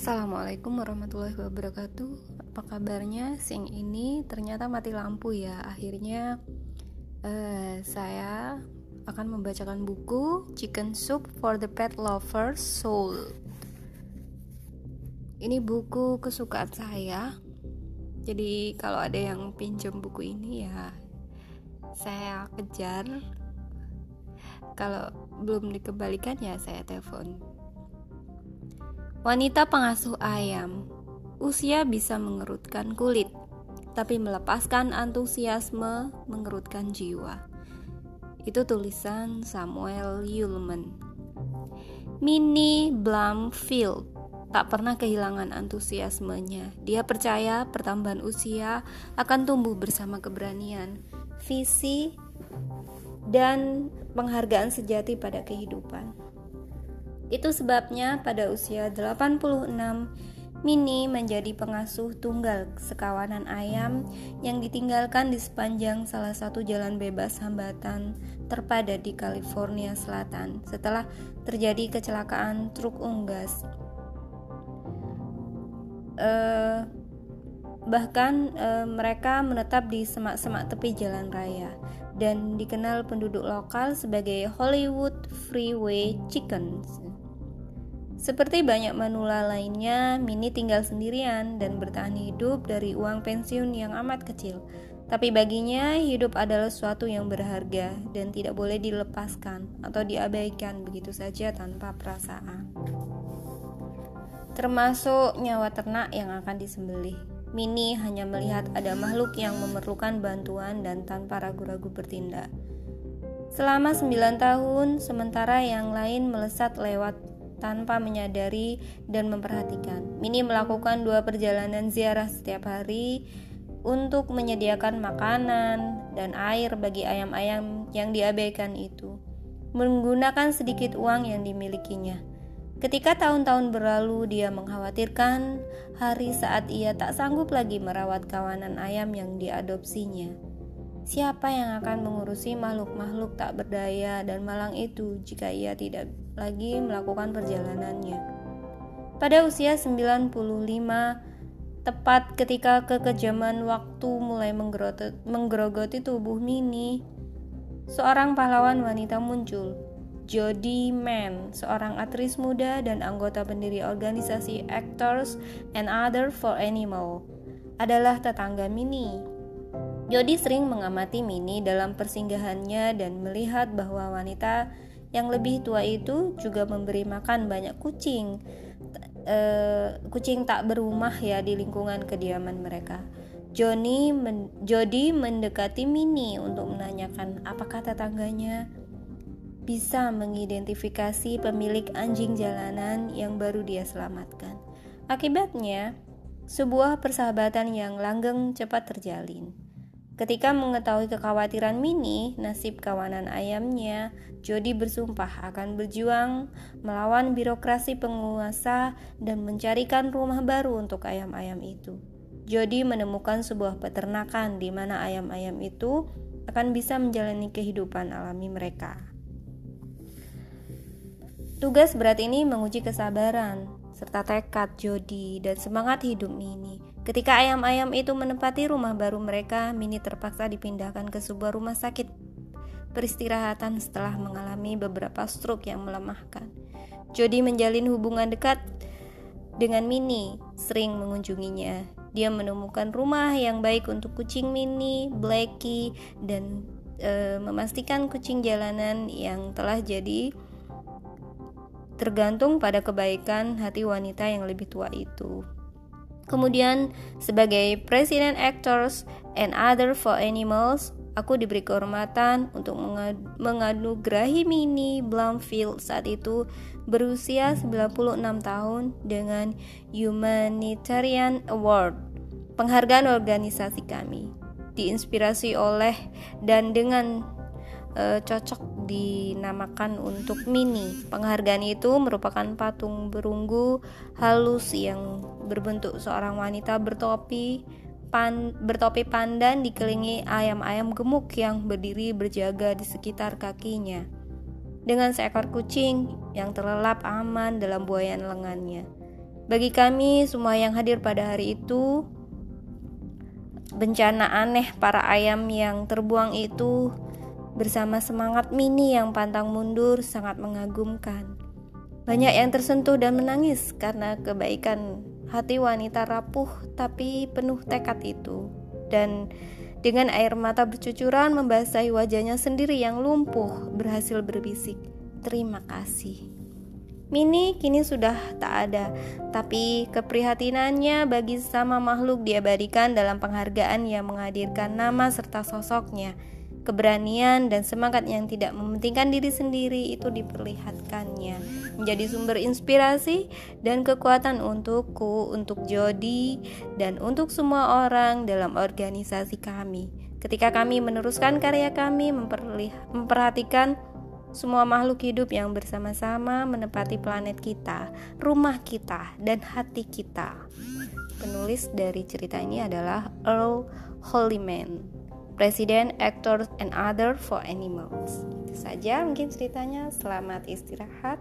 Assalamualaikum warahmatullahi wabarakatuh. Apa kabarnya? Sing ini ternyata mati lampu ya. Akhirnya uh, saya akan membacakan buku Chicken Soup for the Pet Lover's Soul. Ini buku kesukaan saya. Jadi kalau ada yang pinjam buku ini ya Saya kejar. Kalau belum dikembalikan ya saya telepon Wanita pengasuh ayam, usia bisa mengerutkan kulit, tapi melepaskan antusiasme mengerutkan jiwa. Itu tulisan Samuel Ullman. Minnie Blumfield tak pernah kehilangan antusiasmenya. Dia percaya pertambahan usia akan tumbuh bersama keberanian, visi, dan penghargaan sejati pada kehidupan. Itu sebabnya pada usia 86, Mini menjadi pengasuh tunggal sekawanan ayam yang ditinggalkan di sepanjang salah satu jalan bebas hambatan terpadat di California Selatan setelah terjadi kecelakaan truk unggas. Uh, bahkan uh, mereka menetap di semak-semak tepi jalan raya dan dikenal penduduk lokal sebagai Hollywood Freeway Chickens. Seperti banyak manula lainnya, Mini tinggal sendirian dan bertahan hidup dari uang pensiun yang amat kecil. Tapi baginya, hidup adalah sesuatu yang berharga dan tidak boleh dilepaskan atau diabaikan begitu saja tanpa perasaan. Termasuk nyawa ternak yang akan disembelih. Mini hanya melihat ada makhluk yang memerlukan bantuan dan tanpa ragu-ragu bertindak. Selama 9 tahun, sementara yang lain melesat lewat tanpa menyadari dan memperhatikan. Mini melakukan dua perjalanan ziarah setiap hari untuk menyediakan makanan dan air bagi ayam-ayam yang diabaikan itu, menggunakan sedikit uang yang dimilikinya. Ketika tahun-tahun berlalu, dia mengkhawatirkan hari saat ia tak sanggup lagi merawat kawanan ayam yang diadopsinya. Siapa yang akan mengurusi makhluk-makhluk tak berdaya dan malang itu jika ia tidak lagi melakukan perjalanannya? Pada usia 95, tepat ketika kekejaman waktu mulai menggerogoti tubuh Mini, seorang pahlawan wanita muncul. Jodie Mann, seorang aktris muda dan anggota pendiri organisasi Actors and Other for Animal, adalah tetangga Mini. Jody sering mengamati Mini dalam persinggahannya dan melihat bahwa wanita yang lebih tua itu juga memberi makan banyak kucing. E, kucing tak berumah ya di lingkungan kediaman mereka. Johnny men, Jody mendekati Mini untuk menanyakan apakah tetangganya bisa mengidentifikasi pemilik anjing jalanan yang baru dia selamatkan. Akibatnya, sebuah persahabatan yang langgeng cepat terjalin. Ketika mengetahui kekhawatiran Mini, nasib kawanan ayamnya, Jody bersumpah akan berjuang melawan birokrasi penguasa dan mencarikan rumah baru untuk ayam-ayam itu. Jody menemukan sebuah peternakan di mana ayam-ayam itu akan bisa menjalani kehidupan alami mereka. Tugas berat ini menguji kesabaran, serta tekad Jody dan semangat hidup Mini. Ketika ayam-ayam itu menempati rumah baru mereka, Mini terpaksa dipindahkan ke sebuah rumah sakit peristirahatan setelah mengalami beberapa stroke yang melemahkan. Jody menjalin hubungan dekat dengan Mini, sering mengunjunginya. Dia menemukan rumah yang baik untuk kucing Mini, Blackie, dan e, memastikan kucing jalanan yang telah jadi tergantung pada kebaikan hati wanita yang lebih tua itu. Kemudian sebagai President Actors and Other for Animals, aku diberi kehormatan untuk menganugerahi Minnie Blumfield saat itu berusia 96 tahun dengan Humanitarian Award, penghargaan organisasi kami. Diinspirasi oleh dan dengan uh, cocok dinamakan untuk mini. Penghargaan itu merupakan patung berunggu halus yang berbentuk seorang wanita bertopi pan, bertopi pandan dikelilingi ayam-ayam gemuk yang berdiri berjaga di sekitar kakinya. Dengan seekor kucing yang terlelap aman dalam buayan lengannya. Bagi kami semua yang hadir pada hari itu, bencana aneh para ayam yang terbuang itu bersama semangat mini yang pantang mundur sangat mengagumkan. Banyak yang tersentuh dan menangis karena kebaikan hati wanita rapuh tapi penuh tekad itu. Dan dengan air mata bercucuran membasahi wajahnya sendiri yang lumpuh berhasil berbisik, "Terima kasih." Mini kini sudah tak ada, tapi keprihatinannya bagi sama makhluk diabadikan dalam penghargaan yang menghadirkan nama serta sosoknya. Keberanian dan semangat yang tidak mementingkan diri sendiri itu diperlihatkannya, menjadi sumber inspirasi dan kekuatan untukku, untuk Jody, dan untuk semua orang dalam organisasi kami. Ketika kami meneruskan karya kami, memperhatikan semua makhluk hidup yang bersama-sama menepati planet kita, rumah kita, dan hati kita. Penulis dari cerita ini adalah Earl Holyman, Presiden Actors and Other for Animals. Itu saja mungkin ceritanya. Selamat istirahat.